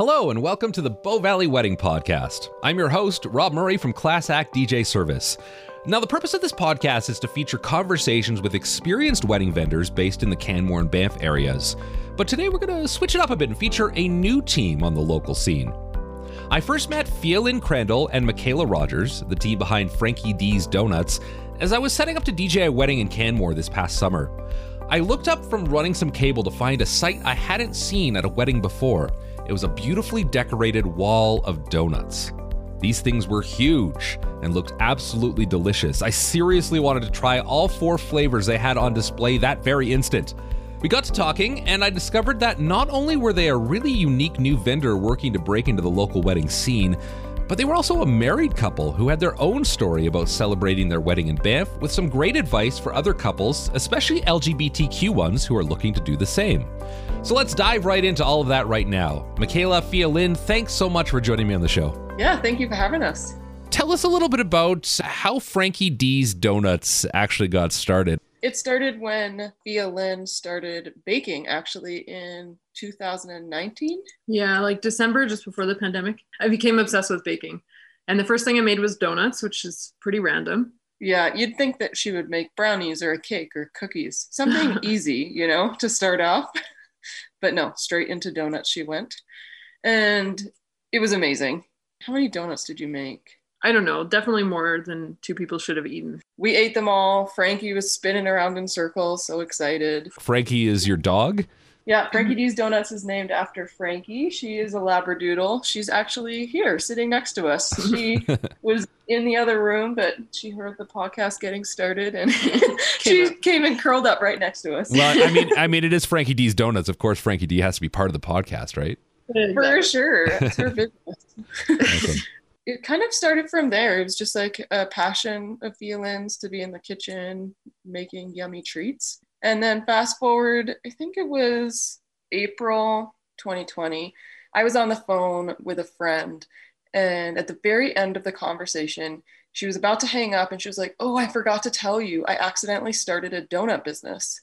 Hello, and welcome to the Bow Valley Wedding Podcast. I'm your host, Rob Murray from Class Act DJ Service. Now, the purpose of this podcast is to feature conversations with experienced wedding vendors based in the Canmore and Banff areas. But today we're going to switch it up a bit and feature a new team on the local scene. I first met Fialin Crandall and Michaela Rogers, the team behind Frankie D's Donuts, as I was setting up to DJ a wedding in Canmore this past summer. I looked up from running some cable to find a site I hadn't seen at a wedding before. It was a beautifully decorated wall of donuts. These things were huge and looked absolutely delicious. I seriously wanted to try all four flavors they had on display that very instant. We got to talking, and I discovered that not only were they a really unique new vendor working to break into the local wedding scene, but they were also a married couple who had their own story about celebrating their wedding in Banff with some great advice for other couples, especially LGBTQ ones who are looking to do the same. So let's dive right into all of that right now. Michaela Fia Fialin, thanks so much for joining me on the show. Yeah, thank you for having us. Tell us a little bit about how Frankie D's Donuts actually got started. It started when Fialin started baking actually in 2019. Yeah, like December, just before the pandemic. I became obsessed with baking. And the first thing I made was donuts, which is pretty random. Yeah, you'd think that she would make brownies or a cake or cookies, something easy, you know, to start off. But no, straight into donuts she went. And it was amazing. How many donuts did you make? I don't know, definitely more than two people should have eaten. We ate them all. Frankie was spinning around in circles, so excited. Frankie is your dog? Yeah, Frankie D's Donuts is named after Frankie. She is a Labradoodle. She's actually here sitting next to us. She was in the other room, but she heard the podcast getting started and she came, came and curled up right next to us. Well, I mean, I mean, it is Frankie D's Donuts. Of course, Frankie D has to be part of the podcast, right? For sure. It's her business. Awesome. It kind of started from there. It was just like a passion of Fialin's to be in the kitchen making yummy treats and then fast forward, I think it was April 2020. I was on the phone with a friend, and at the very end of the conversation, she was about to hang up and she was like, Oh, I forgot to tell you, I accidentally started a donut business.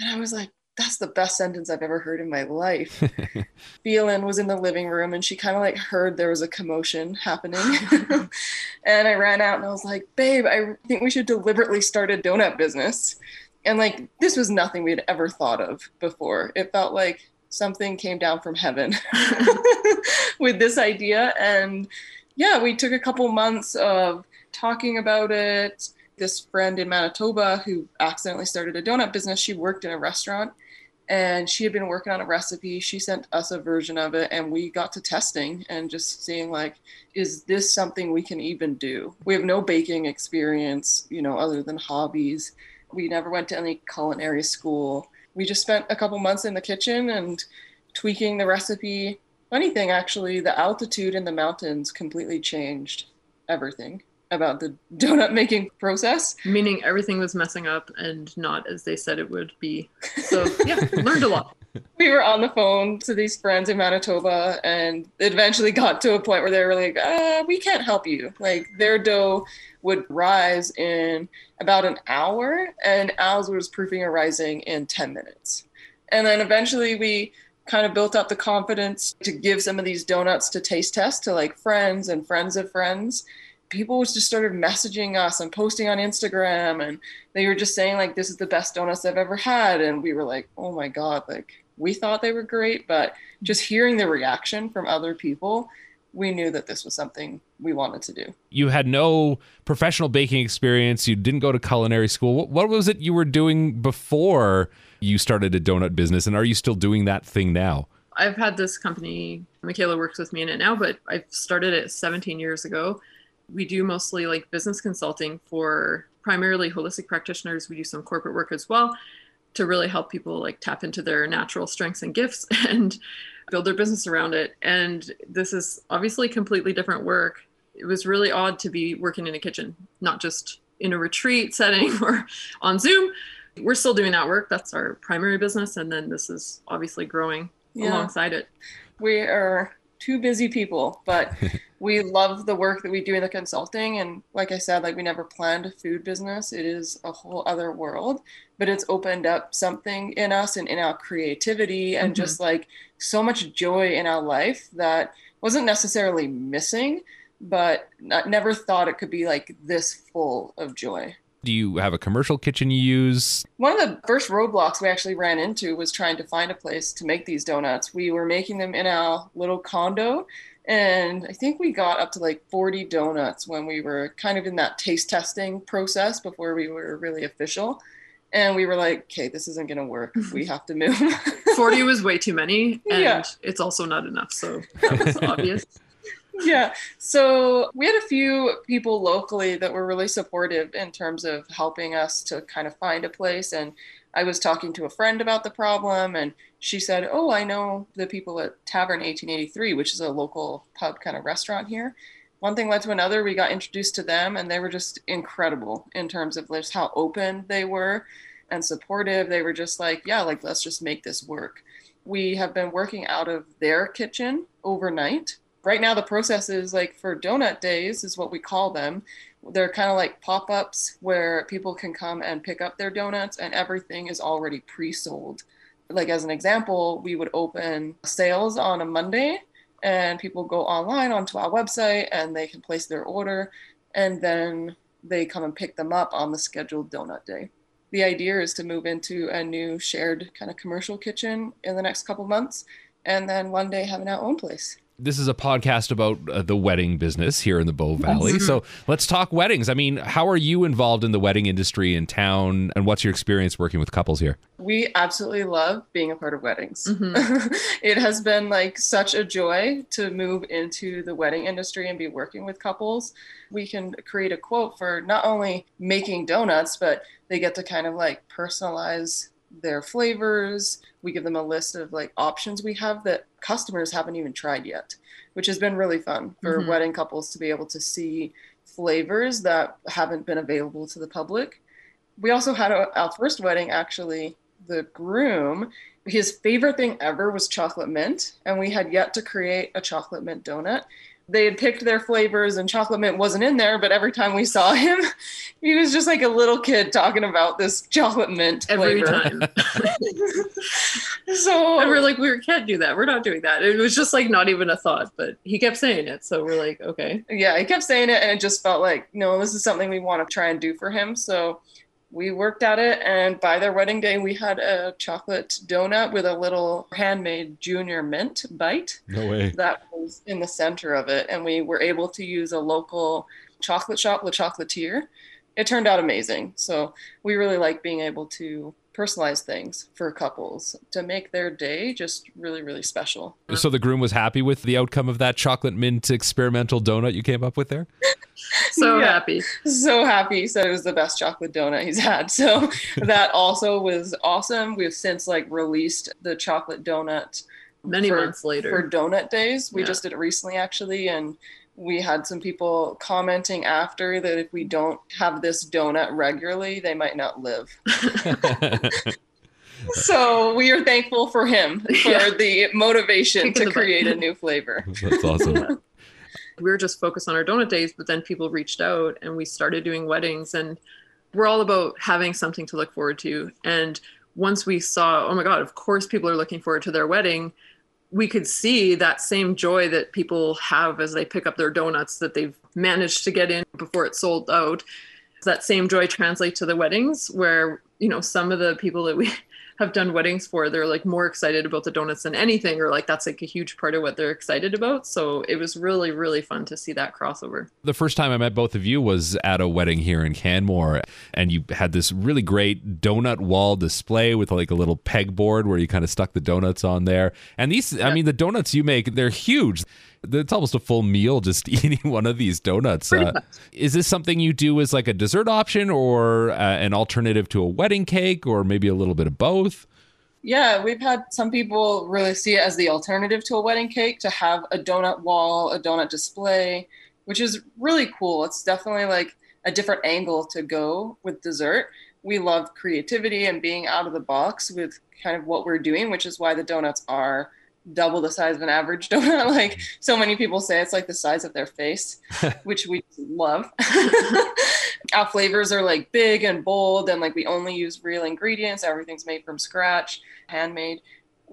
And I was like, That's the best sentence I've ever heard in my life. Fialin was in the living room and she kind of like heard there was a commotion happening. and I ran out and I was like, Babe, I think we should deliberately start a donut business and like this was nothing we had ever thought of before. It felt like something came down from heaven with this idea. And yeah we took a couple months of talking about it. This friend in manitoba who accidentally started a donut business she worked in a restaurant and she had been working on a recipe. She sent us a version of it and we got to testing and just seeing like is this something we can even do? We have no baking experience you know other than hobbies we never went to any culinary school. We just spent a couple months in the kitchen and tweaking the recipe. Funny thing, actually, the altitude in the mountains completely changed everything about the donut making process. Meaning everything was messing up and not as they said it would be. So, yeah, learned a lot. We were on the phone to these friends in Manitoba, and it eventually got to a point where they were like, uh, we can't help you. Like, their dough would rise in about an hour, and ours was proofing and rising in 10 minutes. And then eventually we kind of built up the confidence to give some of these donuts to taste test to like friends and friends of friends. People just started messaging us and posting on Instagram, and they were just saying, like, this is the best donuts I've ever had. And we were like, oh my God, like, we thought they were great, but just hearing the reaction from other people we knew that this was something we wanted to do. You had no professional baking experience. You didn't go to culinary school. What, was it you were doing before you started a donut business? And are you still doing that thing now? I've had this company, Michaela works with me in it now, but I started it 17 years ago. We do mostly like business consulting for primarily holistic practitioners. We do some corporate work as well to really help people like tap into their natural strengths and gifts. And build their business around it. And this is obviously completely different work. It was really odd to be working in a kitchen, not just in a retreat setting or on Zoom. We're still doing that work. That's our primary business. And then this is obviously growing yeah. alongside it. We are two busy people, but we love the work that we do in the consulting. And like I said, like we never planned a food business. It is a whole other world, but it's opened up something in us and in our creativity and mm-hmm. just like so much joy in our life that wasn't necessarily missing, but never thought it could be like this full of joy. Do you have a commercial kitchen you use? One of the first roadblocks we actually ran into was trying to find a place to make these donuts. We were making them in our little condo and I think we got up to like 40 donuts when we were kind of in that taste testing process before we were really official. And we were like, okay, this isn't going to work. Mm-hmm. We have to move. 40 was way too many. And yeah. it's also not enough. So that was obvious. yeah. So we had a few people locally that were really supportive in terms of helping us to kind of find a place. And I was talking to a friend about the problem, and she said, Oh, I know the people at Tavern 1883, which is a local pub kind of restaurant here. One thing led to another. We got introduced to them, and they were just incredible in terms of just how open they were and supportive. They were just like, Yeah, like, let's just make this work. We have been working out of their kitchen overnight. Right now, the process is like for donut days, is what we call them they're kind of like pop-ups where people can come and pick up their donuts and everything is already pre-sold. Like as an example we would open sales on a monday and people go online onto our website and they can place their order and then they come and pick them up on the scheduled donut day. The idea is to move into a new shared kind of commercial kitchen in the next couple months and then one day having our own place this is a podcast about uh, the wedding business here in the Bow Valley. So let's talk weddings. I mean, how are you involved in the wedding industry in town, and what's your experience working with couples here? We absolutely love being a part of weddings. Mm-hmm. it has been like such a joy to move into the wedding industry and be working with couples. We can create a quote for not only making donuts, but they get to kind of like personalize their flavors. We give them a list of like options we have that customers haven't even tried yet, which has been really fun for mm-hmm. wedding couples to be able to see flavors that haven't been available to the public. We also had a, our first wedding actually. The groom, his favorite thing ever was chocolate mint, and we had yet to create a chocolate mint donut they had picked their flavors and chocolate mint wasn't in there but every time we saw him he was just like a little kid talking about this chocolate mint every flavor. time so and we're like we can't do that. We're not doing that. It was just like not even a thought but he kept saying it. So we're like okay. Yeah he kept saying it and it just felt like no this is something we want to try and do for him. So we worked at it and by their wedding day we had a chocolate donut with a little handmade junior mint bite. No way. That was in the center of it and we were able to use a local chocolate shop the chocolatier. It turned out amazing. So we really like being able to personalize things for couples to make their day just really really special so the groom was happy with the outcome of that chocolate mint experimental donut you came up with there so yeah, happy. So happy. He said it was the best chocolate donut he's had. So that also was awesome. We've since like released the chocolate donut many for, months later for donut days. We yeah. just did it recently actually and we had some people commenting after that if we don't have this donut regularly, they might not live. so we are thankful for him for yeah. the motivation to create a new flavor. That's awesome we were just focused on our donut days, but then people reached out and we started doing weddings and we're all about having something to look forward to. And once we saw, oh my God, of course people are looking forward to their wedding, we could see that same joy that people have as they pick up their donuts that they've managed to get in before it's sold out. That same joy translates to the weddings where, you know, some of the people that we have done weddings for, they're like more excited about the donuts than anything, or like that's like a huge part of what they're excited about. So it was really, really fun to see that crossover. The first time I met both of you was at a wedding here in Canmore, and you had this really great donut wall display with like a little pegboard where you kind of stuck the donuts on there. And these, yeah. I mean, the donuts you make, they're huge it's almost a full meal just eating one of these donuts. Uh, is this something you do as like a dessert option or uh, an alternative to a wedding cake or maybe a little bit of both? Yeah, we've had some people really see it as the alternative to a wedding cake to have a donut wall, a donut display, which is really cool. It's definitely like a different angle to go with dessert. We love creativity and being out of the box with kind of what we're doing, which is why the donuts are double the size of an average donut. Like so many people say it's like the size of their face, which we love. Our flavors are like big and bold, and like we only use real ingredients. Everything's made from scratch, handmade.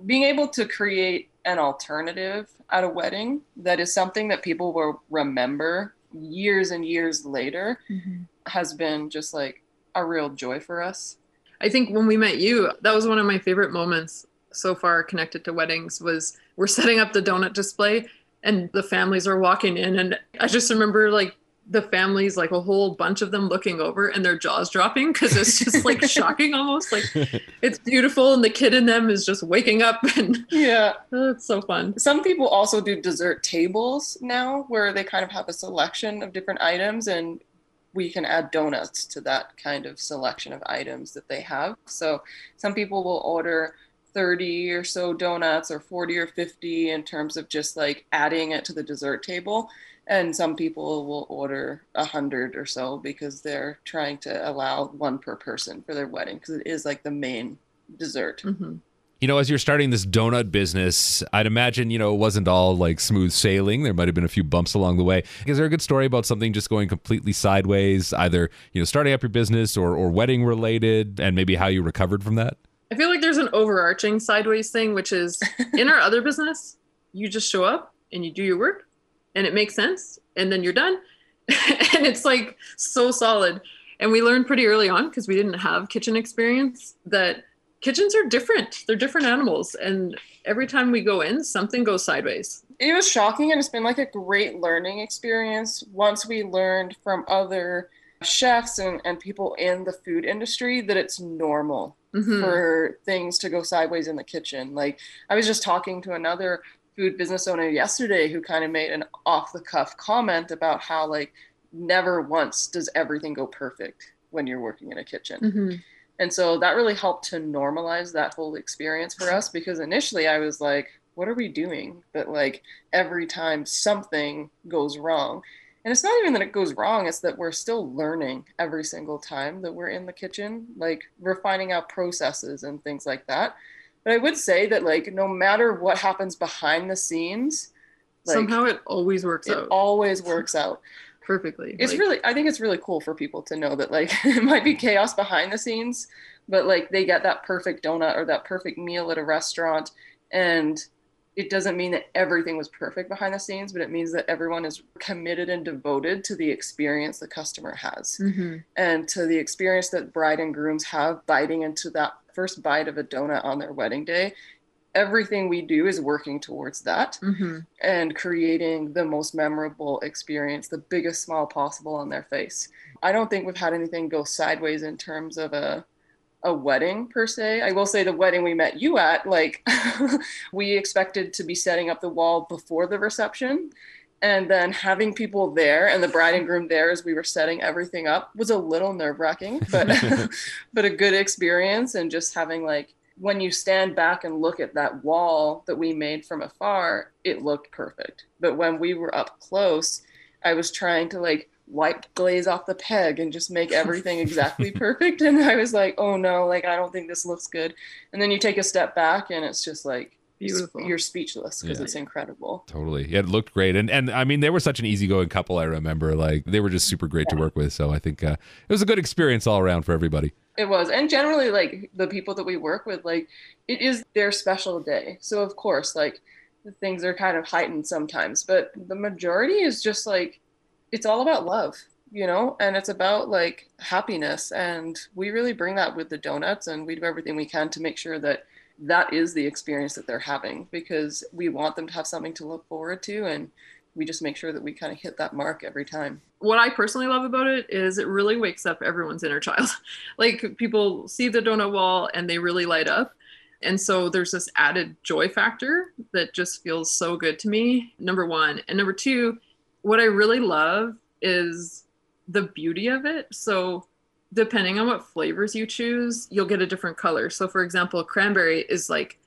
Being able to create an alternative at a wedding that is something that people will remember years and years later mm-hmm. has been just like a real joy for us. I think when we met you, that was one of my favorite moments so far connected to weddings was we're setting up the donut display and the families are walking in. And I just remember like the families like a whole bunch of them looking over and their jaws dropping because it's just like shocking almost like it's beautiful and the kid in them is just waking up and yeah. Oh, it's so fun. Some people also do dessert tables now where they kind of have a selection of different items and we can add donuts to that kind of selection of items that they have. So some people will order 30 or so donuts or 40 or 50 in terms of just like adding it to the dessert table. And some people will order a hundred or so because they're trying to allow one per person for their wedding because it is like the main dessert. Mm-hmm. you know as you're starting this donut business i'd imagine you know it wasn't all like smooth sailing. There might have been a few bumps along the way. Is there a good story about something just going completely sideways either you know starting up your business or, or wedding related and maybe how you recovered from that I feel like there's an overarching sideways thing, which is in our other business, you just show up and you do your work and it makes sense and then you're done. and it's like so solid. And we learned pretty early on because we didn't have kitchen experience that kitchens are different. They're different animals. And every time we go in, something goes sideways. It was shocking and it's been like a great learning experience once we learned from other chefs and, and people in the food industry that it's normal mm-hmm. for things to go sideways in the kitchen. Like I was just talking to another food business owner yesterday who kind of made an off the cuff comment about how like never once does everything go perfect when you're working in a kitchen. Mm-hmm. And so that really helped to normalize that whole experience for us because initially I was like, what are we doing? But like every time something goes wrong, and it's not even that it goes wrong it's that we're still learning every single time that we're in the kitchen like refining out processes and things like that. But i would say that like no matter what happens behind the scenes like, somehow it always works it out. always works out. Perfectly it's like, really i think it's really cool for people to know that like it might be chaos behind the scenes but like they get that perfect donut or that perfect meal at a restaurant and it doesn't mean that everything was perfect behind the scenes, but it means that everyone is committed and devoted to the experience the customer has mm-hmm. and to the experience that bride and grooms have biting into that first bite of a donut on their wedding day. Everything we do is working towards that mm-hmm. and creating the most memorable experience, the biggest smile possible on their face. I don't think we've had anything go sideways in terms of a a wedding per se. I will say the wedding we met you at, like we expected to be setting up the wall before the reception. And then having people there and the bride and groom there as we were setting everything up was a little nerve wracking, but but a good experience. And just having like when you stand back and look at that wall that we made from afar, it looked perfect. But when we were up close, I was trying to like wipe glaze off the peg and just make everything exactly perfect. And I was like, oh no, like I don't think this looks good. And then you take a step back and it's just like Beautiful. You're speechless because yeah. it's incredible. Totally. Yeah, it looked great. And and I mean they were such an easygoing couple, I remember. Like they were just super great yeah. to work with. So I think uh, it was a good experience all around for everybody. It was. And generally like the people that we work with, like it is their special day. So of course, like the things are kind of heightened sometimes, but the majority is just like it's all about love you know and it's about like happiness. And we really bring that with the donuts and we do everything we can to make sure that that is the experience that they're having because we want them to have something to look forward to and we just make sure that we kind of hit that mark every time. What i personally love about it is it really wakes up everyone's inner child. Like people see the donut wall and they really light up. And so there's this added joy factor that just feels so good to me number one. And number two what I really love is the beauty of it. So depending on what flavors you choose, you'll get a different color. So for example, cranberry is like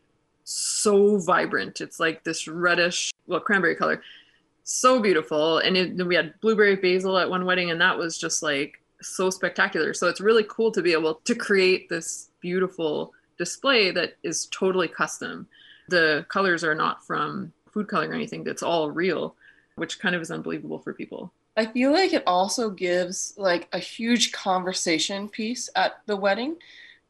so vibrant. It's like this reddish, well, cranberry color. So beautiful. And it, we had blueberry basil at one wedding, and that was just like so spectacular. So it's really cool to be able to create this beautiful display that is totally custom The colors are not from food coloring or anything, that's all real, which kind of is unbelievable for people. I feel like it also gives like a huge conversation piece at the wedding.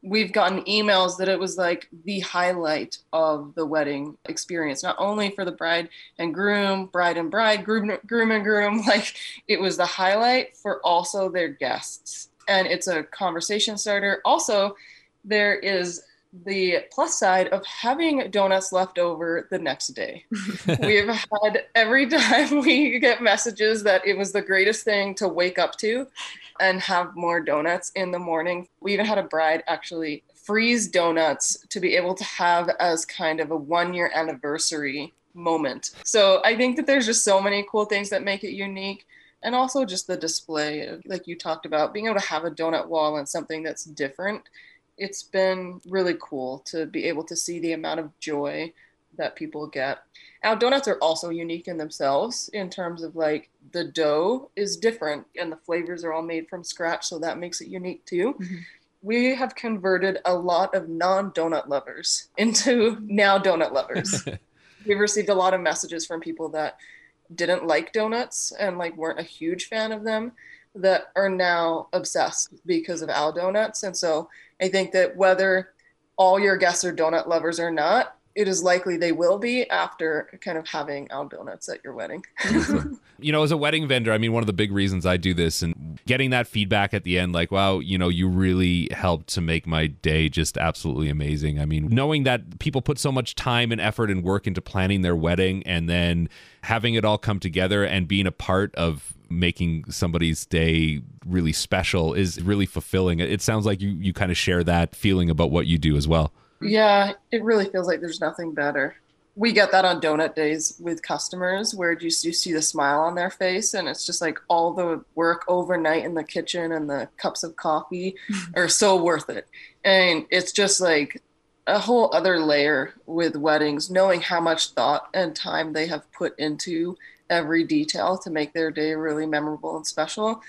We've gotten emails that it was like the highlight of the wedding experience, not only for the bride and groom, bride and bride, groom, groom and groom, like it was the highlight for also their guests. And it's a conversation starter. Also, there is the plus side of having donuts left over the next day. We've had every time we get messages that it was the greatest thing to wake up to and have more donuts in the morning. We even had a bride actually freeze donuts to be able to have as kind of a one year anniversary moment. So I think that there's just so many cool things that make it unique. And also just the display, like you talked about, being able to have a donut wall and something that's different it's been really cool to be able to see the amount of joy that people get. Our donuts are also unique in themselves in terms of like the dough is different and the flavors are all made from scratch, so that makes it unique too. Mm-hmm. We have converted a lot of non donut lovers into now donut lovers. We've received a lot of messages from people that didn't like donuts and like weren't a huge fan of them that are now obsessed because of Al Donuts. And so I think that whether all your guests are donut lovers or not, it is likely they will be after kind of having Al Donuts at your wedding. you know, as a wedding vendor, I mean, one of the big reasons I do this and getting that feedback at the end, like, wow, you know, you really helped to make my day just absolutely amazing. I mean, knowing that people put so much time and effort and work into planning their wedding and then having it all come together and being a part of making somebody's day really special is really fulfilling. It sounds like you you kind of share that feeling about what you do as well. Yeah, it really feels like there's nothing better. We get that on donut days with customers where you, you see the smile on their face and it's just like all the work overnight in the kitchen and the cups of coffee are so worth it. And it's just like a whole other layer with weddings, knowing how much thought and time they have put into every detail to make their day really memorable and special.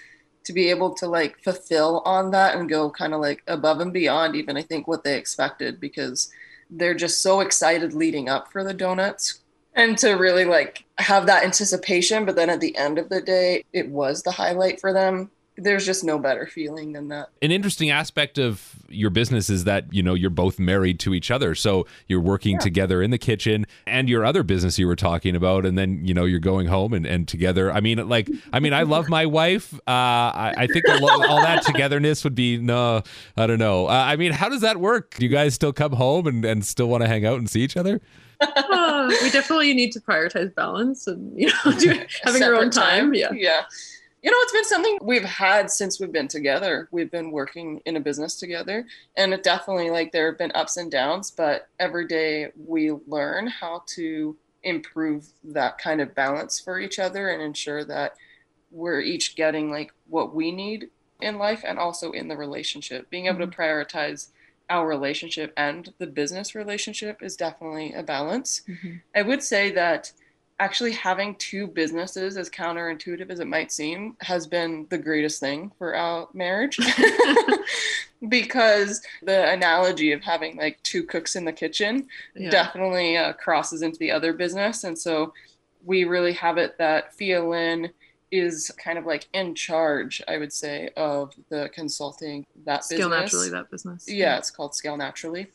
To be able to like fulfill on that and go kind of like above and beyond even i think what they expected because they're just so excited leading up for the donuts. And to really like have that anticipation but then at the end of the day it was the highlight for them there's just no better feeling than that. An interesting aspect of your business is that, you know, you're both married to each other. So you're working yeah. together in the kitchen and your other business you were talking about. And then, you know, you're going home and, and together. I mean, like, I mean, I love my wife. Uh, I, I think all that togetherness would be, no, I don't know. Uh, I mean, how does that work? Do you guys still come home and, and still want to hang out and see each other? uh, we definitely need to prioritize balance and, you know, do, having our own time. time. Yeah. Yeah. You know, it's been something we've had since we've been together. We've been working in a business together, and it definitely like there have been ups and downs, but every day we learn how to improve that kind of balance for each other and ensure that we're each getting like what we need in life and also in the relationship. Being able mm-hmm. to prioritize our relationship and the business relationship is definitely a balance. Mm-hmm. I would say that actually having two businesses, as counterintuitive as it might seem, has been the greatest thing for our marriage. because the analogy of having like two cooks in the kitchen yeah. definitely uh, crosses into the other business. And so we really have it that Fialin is kind of like in charge, I would say, of the consulting that Scale business. Naturally, that business. Yeah, yeah, it's called Scale Naturally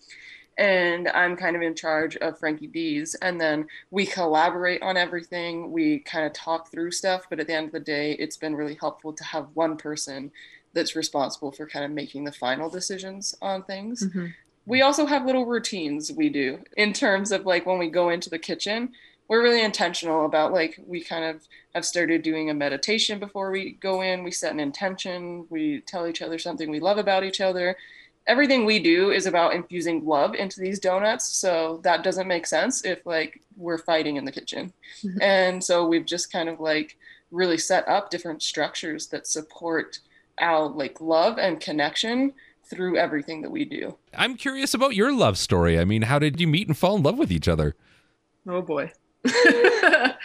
and I'm kind of in charge of Frankie D's. And then we collaborate on everything. We kind of talk through stuff, but at the end of the day, it's been really helpful to have one person that's responsible for kind of making the final decisions on things. Mm-hmm. We also have little routines we do in terms of like when we go into the kitchen. We're really intentional about like we kind of have started doing a meditation before we go in. We set an intention. We tell each other something we love about each other everything we do is about infusing love into these donuts so that doesn't make sense if like we're fighting in the kitchen. Mm-hmm. and so we've just kind of like really set up different structures that support our like love and connection through everything that we do. I'm curious about your love story. I mean how did you meet and fall in love with each other? Oh boy.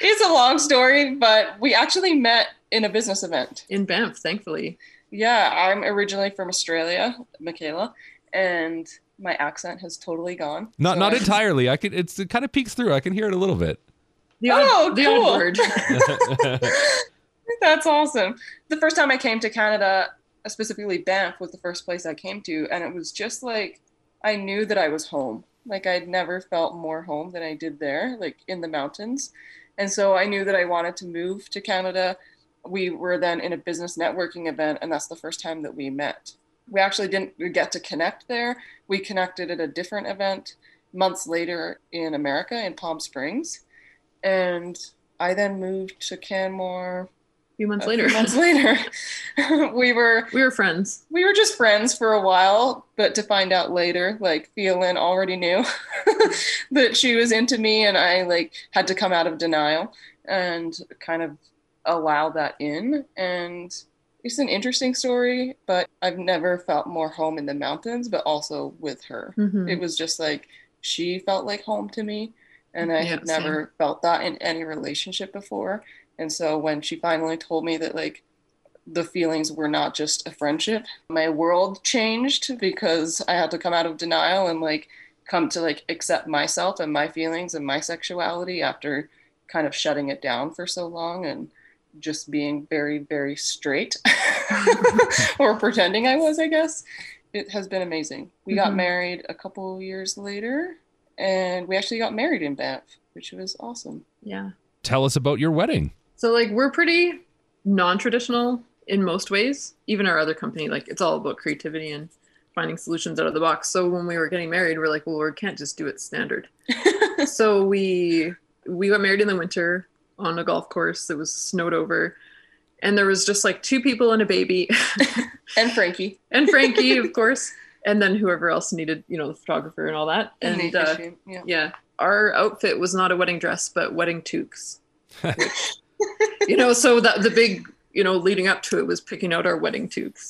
It's a long story but we actually met in a business event. In banff thankfully yeah, I'm originally from Australia, Michaela, and my accent has totally gone. Not So not I- entirely. I can. It's it kind of peeks through. I can hear it a little bit. The odd, Oh, the cool. odd word. That's awesome. The first time I came to Canada, specifically Banff, was the first place I came to, and it was just like I knew that I was home. Like I'd never felt more home than I did there, like in the mountains. And so I knew that I wanted to move to Canada. We were then in a business networking event, and that's the first time that we met. We actually didn't get to connect there. We connected at a different event months later in America, in Palm Springs. And I then moved to Canmore A few months a later. few months later, we were we were friends. we were just friends for a while, but to find out later, like Fialin already knew that she was into me, and I like had to come out of denial and kind of allow that in. And it's an interesting story, but I've never felt more home in the mountains, but also with her. Mhm. It was just like she felt like home to me, and I Yeah, had same. never felt that in any relationship before. And so when she finally told me that like the feelings were not just a friendship, my world changed because I had to come out of denial and like come to like accept myself and my feelings and my sexuality after kind of shutting it down for so long and just being very very straight or pretending I was, I guess. It has been amazing. We got Mhm. married a couple years later and we actually got married in Banff, which was awesome. Yeah. Tell us about your wedding. So like we're pretty non-traditional in most ways. Even our other company, like it's all about creativity and finding solutions out of the box. So when we were getting married, we're like, well, we can't just do it standard. so we we got married in the winter on a golf course. It was snowed over. And there was just like two people and a baby and Frankie. and Frankie, of course, and then whoever else needed, you know, the photographer and all that. And Nate uh, Fishing, yeah. yeah, our outfit was not a wedding dress, but wedding toques. Which, you know, so that the big, you know, leading up to it was picking out our wedding toques.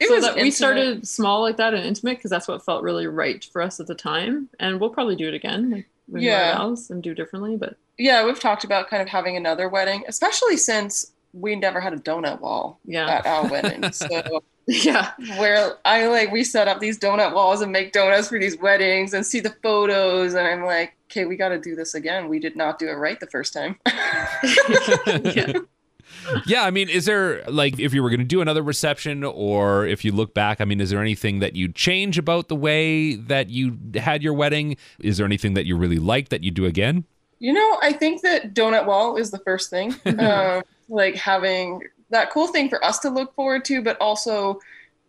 It so was that we started small like that and intimate because that's what felt really right for us at the time. And we'll probably do it again, like with Yeah. and do differently. But Yeah, we've talked about kind of having another wedding, especially since we never had a donut wall yeah, at our wedding. So yeah, where I like we set up these donut walls and make donuts for these weddings and see the photos and I'm like, okay, we got to do this again. We did not do it right the first time. yeah. yeah, I mean, is there like if you were going to do another reception, or if you look back, I mean, is there anything that you'd change about the way that you had your wedding? Is there anything that you really liked that you do again? You know, I think that donut wall is the first thing. um, like having that cool thing for us to look forward to, but also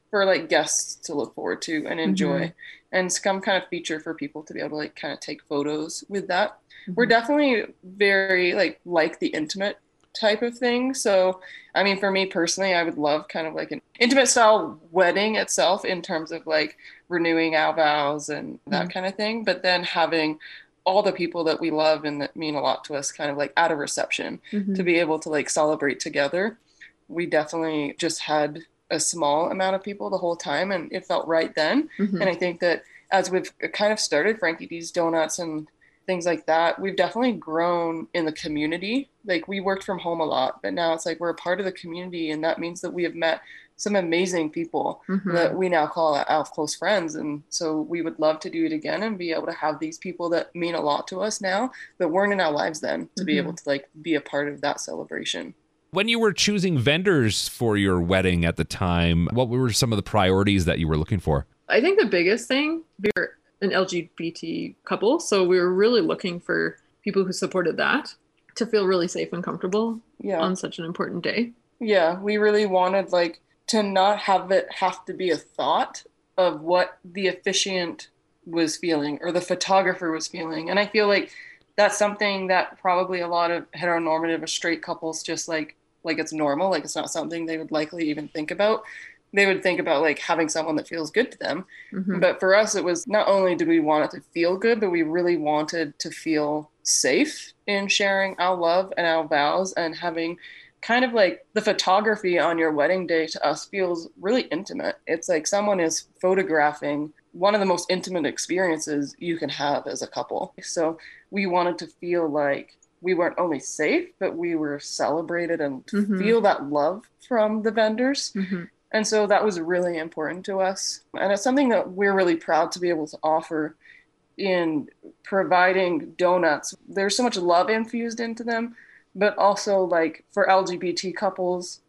for like guests to look forward to and enjoy, and some kind of feature for people to be able to like kind of take photos with that. We're definitely very like like the intimate type of thing. So, I mean, for me personally, I would love kind of like an intimate style wedding itself in terms of like renewing our vows and that Mhm. kind of thing. But then having all the people that we love and that mean a lot to us kind of like at a reception Mhm. to be able to like celebrate together. We definitely just had a small amount of people the whole time and it felt right then. Mhm. And I think that as we've kind of started Frankie D's Donuts and things like that, we've definitely grown in the community. Like we worked from home a lot, but now it's like we're a part of the community. And that means that we have met some amazing people Mhm. that we now call our close friends. And so we would love to do it again and be able to have these people that mean a lot to us now that weren't in our lives then to be Mhm. able to like be a part of that celebration. When you were choosing vendors for your wedding at the time, what were some of the priorities that you were looking for? I think the biggest thing, we're an LGBT couple, so we were really looking for people who supported that to feel really safe and comfortable Yeah. on such an important day. Yeah, we really wanted like to not have it have to be a thought of what the officiant was feeling or the photographer was feeling. And I feel like that's something that probably a lot of heteronormative or straight couples just like like it's normal, like it's not something they would likely even think about. They would think about like having someone that feels good to them. Mhm. But for us, it was not only did we want it to feel good, but we really wanted to feel safe in sharing our love and our vows and having kind of like the photography on your wedding day to us feels really intimate. It's like someone is photographing one of the most intimate experiences you can have as a couple. So we wanted to feel like we weren't only safe, but we were celebrated and Mhm. feel that love from the vendors. Mhm. And so that was really important to us. And it's something that we're really proud to be able to offer in providing donuts. There's so much love infused into them, but also like for LGBT couples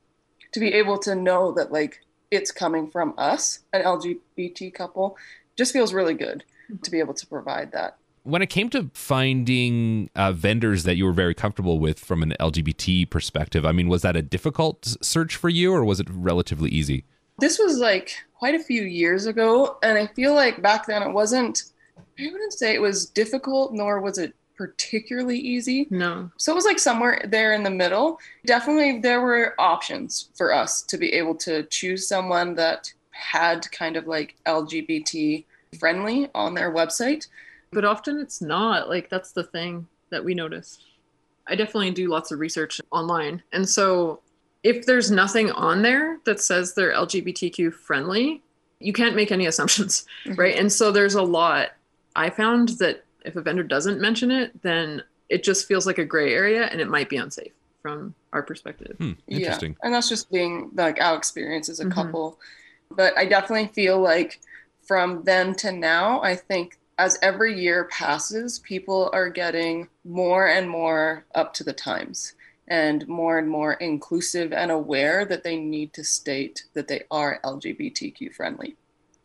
to be able to know that like it's coming from us, an LGBT couple, just feels really good mm-hmm. to be able to provide that. When it came to finding uh, vendors that you were very comfortable with from an LGBT perspective, I mean, was that a difficult search for you or was it relatively easy? This was like quite a few years ago. And I feel like back then it wasn't, I wouldn't say it was difficult, nor was it particularly easy. No. So it was like somewhere there in the middle. Definitely there were options for us to be able to choose someone that had kind of like LGBT friendly on their website. But often it's not. Like that's the thing that we notice. I definitely do lots of research online. And so if there's nothing on there that says they're LGBTQ friendly, you can't make any assumptions, mm-hmm. right? And so there's a lot. I found that if a vendor doesn't mention it, then it just feels like a gray area and it might be unsafe from our perspective. Hmm, interesting. Yeah. And that's just being like our experience as a mm-hmm. couple. But I definitely feel like from then to now, I think as every year passes, people are getting more and more up to the times and more and more inclusive and aware that they need to state that they are LGBTQ friendly.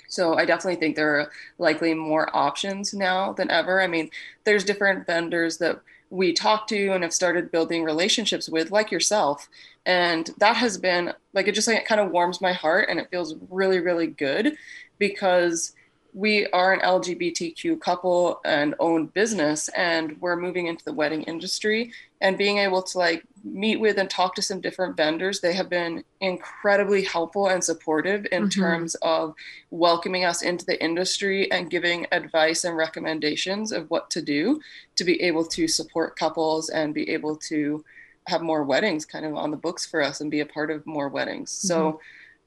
So I definitely think there are likely more options now than ever. I mean, there's different vendors that we talk to and have started building relationships with, like yourself. And that has been like, it just like, it kind of warms my heart and it feels really, really good because we are an LGBTQ couple and own business, and we're moving into the wedding industry. And being able to like meet with and talk to some different vendors, they have been incredibly helpful and supportive in mm-hmm. terms of welcoming us into the industry and giving advice and recommendations of what to do to be able to support couples and be able to have more weddings kind of on the books for us and be a part of more weddings. Mm-hmm. So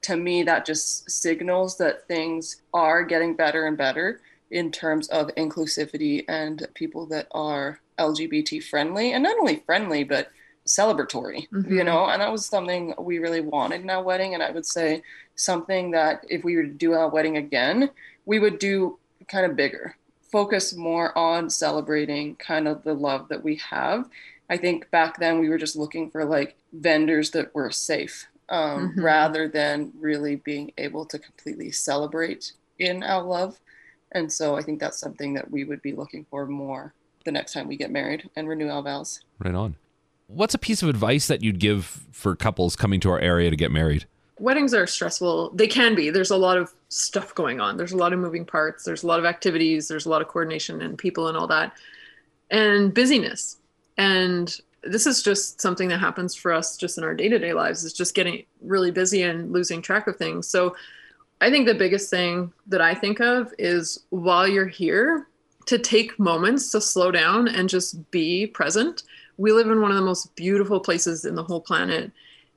to me, that just signals that things are getting better and better in terms of inclusivity and people that are LGBT friendly and not only friendly, but celebratory, mm-hmm. you know, and that was something we really wanted in our wedding. And I would say something that if we were to do our wedding again, we would do kind of bigger, focus more on celebrating kind of the love that we have. I think back then we were just looking for like vendors that were safe um, mm-hmm. rather than really being able to completely celebrate in our love. And so I think that's something that we would be looking for more the next time we get married and renew our vows. Right on. What's a piece of advice that you'd give for couples coming to our area to get married? Weddings are stressful. They can be. There's a lot of stuff going on. There's a lot of moving parts. There's a lot of activities. There's a lot of coordination and people and all that, and busyness. And this is just something that happens for us just in our day-to-day lives is just getting really busy and losing track of things. So i think the biggest thing that i think of is while you're here to take moments to slow down and just be present. We live in one of the most beautiful places in the whole planet.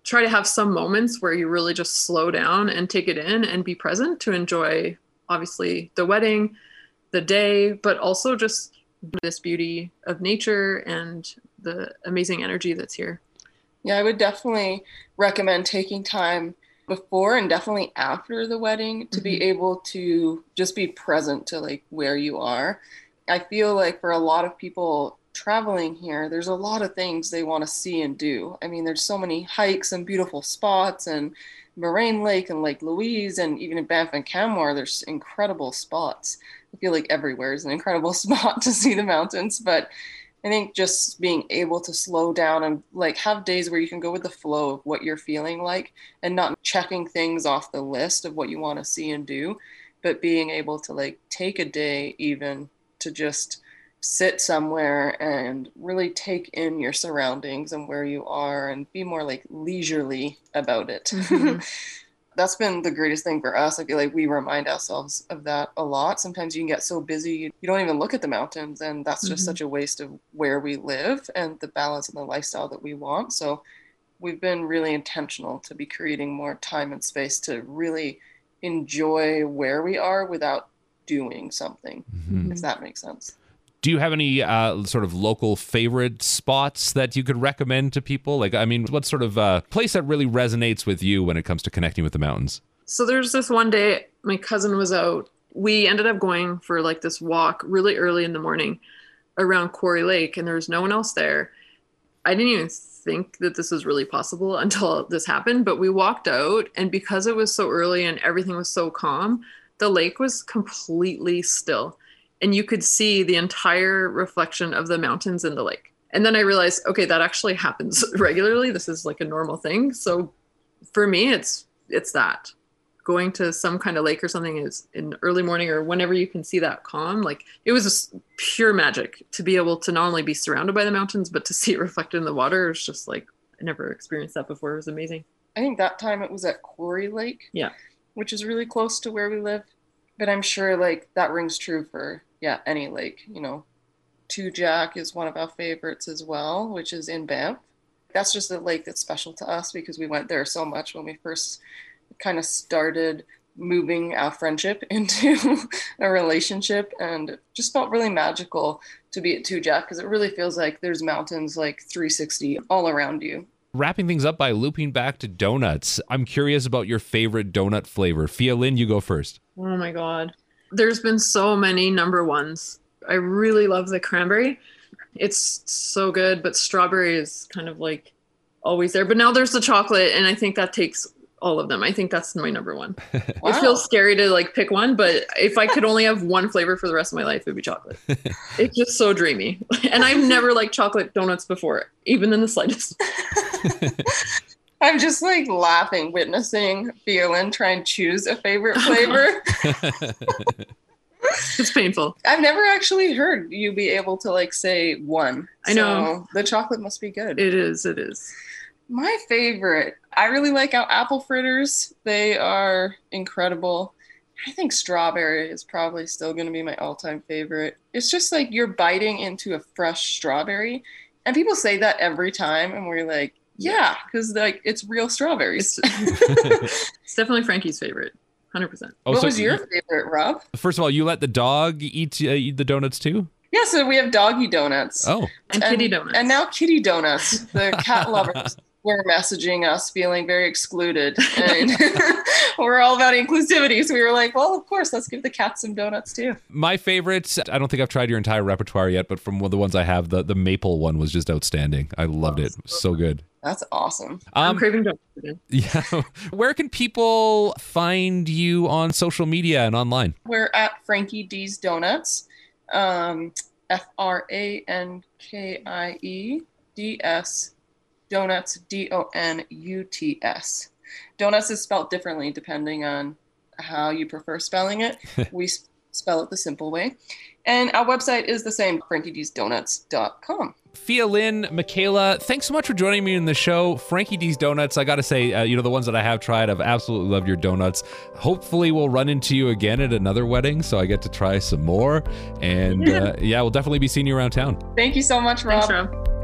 Try to have some moments where you really just slow down and take it in and be present to enjoy obviously the wedding the day but also just this beauty of nature and the amazing energy that's here. Yeah, I would definitely recommend taking time before and definitely after the wedding to mm-hmm. be able to just be present to like where you are. I feel like for a lot of people traveling here, there's a lot of things they want to see and do. I mean, there's so many hikes and beautiful spots and Moraine Lake and Lake Louise and even in Banff and Canmore, there's incredible spots. I feel like everywhere is an incredible spot to see the mountains, but I think just being able to slow down and like have days where you can go with the flow of what you're feeling like and not checking things off the list of what you want to see and do, but being able to like take a day even to just sit somewhere and really take in your surroundings and where you are and be more like leisurely about it. Mm-hmm. that's been the greatest thing for us. I feel like we remind ourselves of that a lot. Sometimes you can get so busy, you don't even look at the mountains, and that's just mm-hmm. such a waste of where we live and the balance and the lifestyle that we want. So, we've been really intentional to be creating more time and space to really enjoy where we are without doing something, mm-hmm. if that makes sense. Do you have any uh, sort of local favorite spots that you could recommend to people? Like, I mean, what sort of uh, place that really resonates with you when it comes to connecting with the mountains? So there's this one day my cousin was out. We ended up going for like this walk really early in the morning around Quarry Lake, and there was no one else there. I didn't even think that this was really possible until this happened, but we walked out, and because it was so early and everything was so calm, the lake was completely still and you could see the entire reflection of the mountains in the lake. And then I realized, okay, that actually happens regularly. This is like a normal thing. So for me, it's it's that going to some kind of lake or something is in early morning or whenever you can see that calm. Like it was just pure magic to be able to not only be surrounded by the mountains, but to see it reflected in the water. It's just like I never experienced that before. It was amazing. I think that time it was at Quarry Lake. Yeah. Which is really close to where we live. But I'm sure like that rings true for yeah, any lake, you know. Two Jack is one of our favorites as well, which is in Banff. That's just a lake that's special to us because we went there so much when we first kind of started moving our friendship into a relationship and it just felt really magical to be at Two Jack because it really feels like there's mountains like 360 all around you. Wrapping things up by looping back to donuts. I'm curious about your favorite donut flavor. Fialin, you go first. Oh my God. There's been so many number ones. I really love the cranberry. It's so good, but strawberry is kind of like always there. But now there's the chocolate, and I think that takes all of them. I think that's my number one. wow. It feels scary to like pick one, but if I could only have one flavor for the rest of my life, it would be chocolate. it's just so dreamy. And I've never liked chocolate donuts before, even in the slightest. I'm just like laughing, witnessing Fialin try and choose a favorite oh, flavor. it's painful. I've never actually heard you be able to like say one. I know. So the chocolate must be good. It is. It is. My favorite. I really like our apple fritters. They are incredible. I think strawberry is probably still going to be my all time favorite. It's just like you're biting into a fresh strawberry. And people say that every time. And we're like, yeah, because like it's real strawberries. It's, it's definitely Frankie's favorite. Hundred percent. Oh, what so was your favorite, Rob? First of all, you let the dog eat uh, eat the donuts too. Yeah, so we have doggy donuts. Oh, and, and kitty donuts, and now kitty donuts. The cat lovers were messaging us feeling very excluded. And we're all about inclusivity. So we were like, well, of course, let's give the cats some donuts too. My favorites, I don't think I've tried your entire repertoire yet, but from one of the ones I have, the, the maple one was just outstanding. I loved oh, it. So good. That's awesome. Um, I'm craving donuts again. Yeah. Where can people find you on social media and online? We're at Frankie D's Donuts. Um, F R A N K I E D S Donuts, D O N U T S. Donuts is spelled differently depending on how you prefer spelling it. we spell it the simple way. And our website is the same, frankiedsdonuts.com. Fia Lynn, Michaela, thanks so much for joining me in the show. Frankie D's Donuts, I got to say, uh, you know, the ones that I have tried, I've absolutely loved your donuts. Hopefully, we'll run into you again at another wedding so I get to try some more. And uh, yeah, we'll definitely be seeing you around town. Thank you so much, Rob. Thanks, Rob.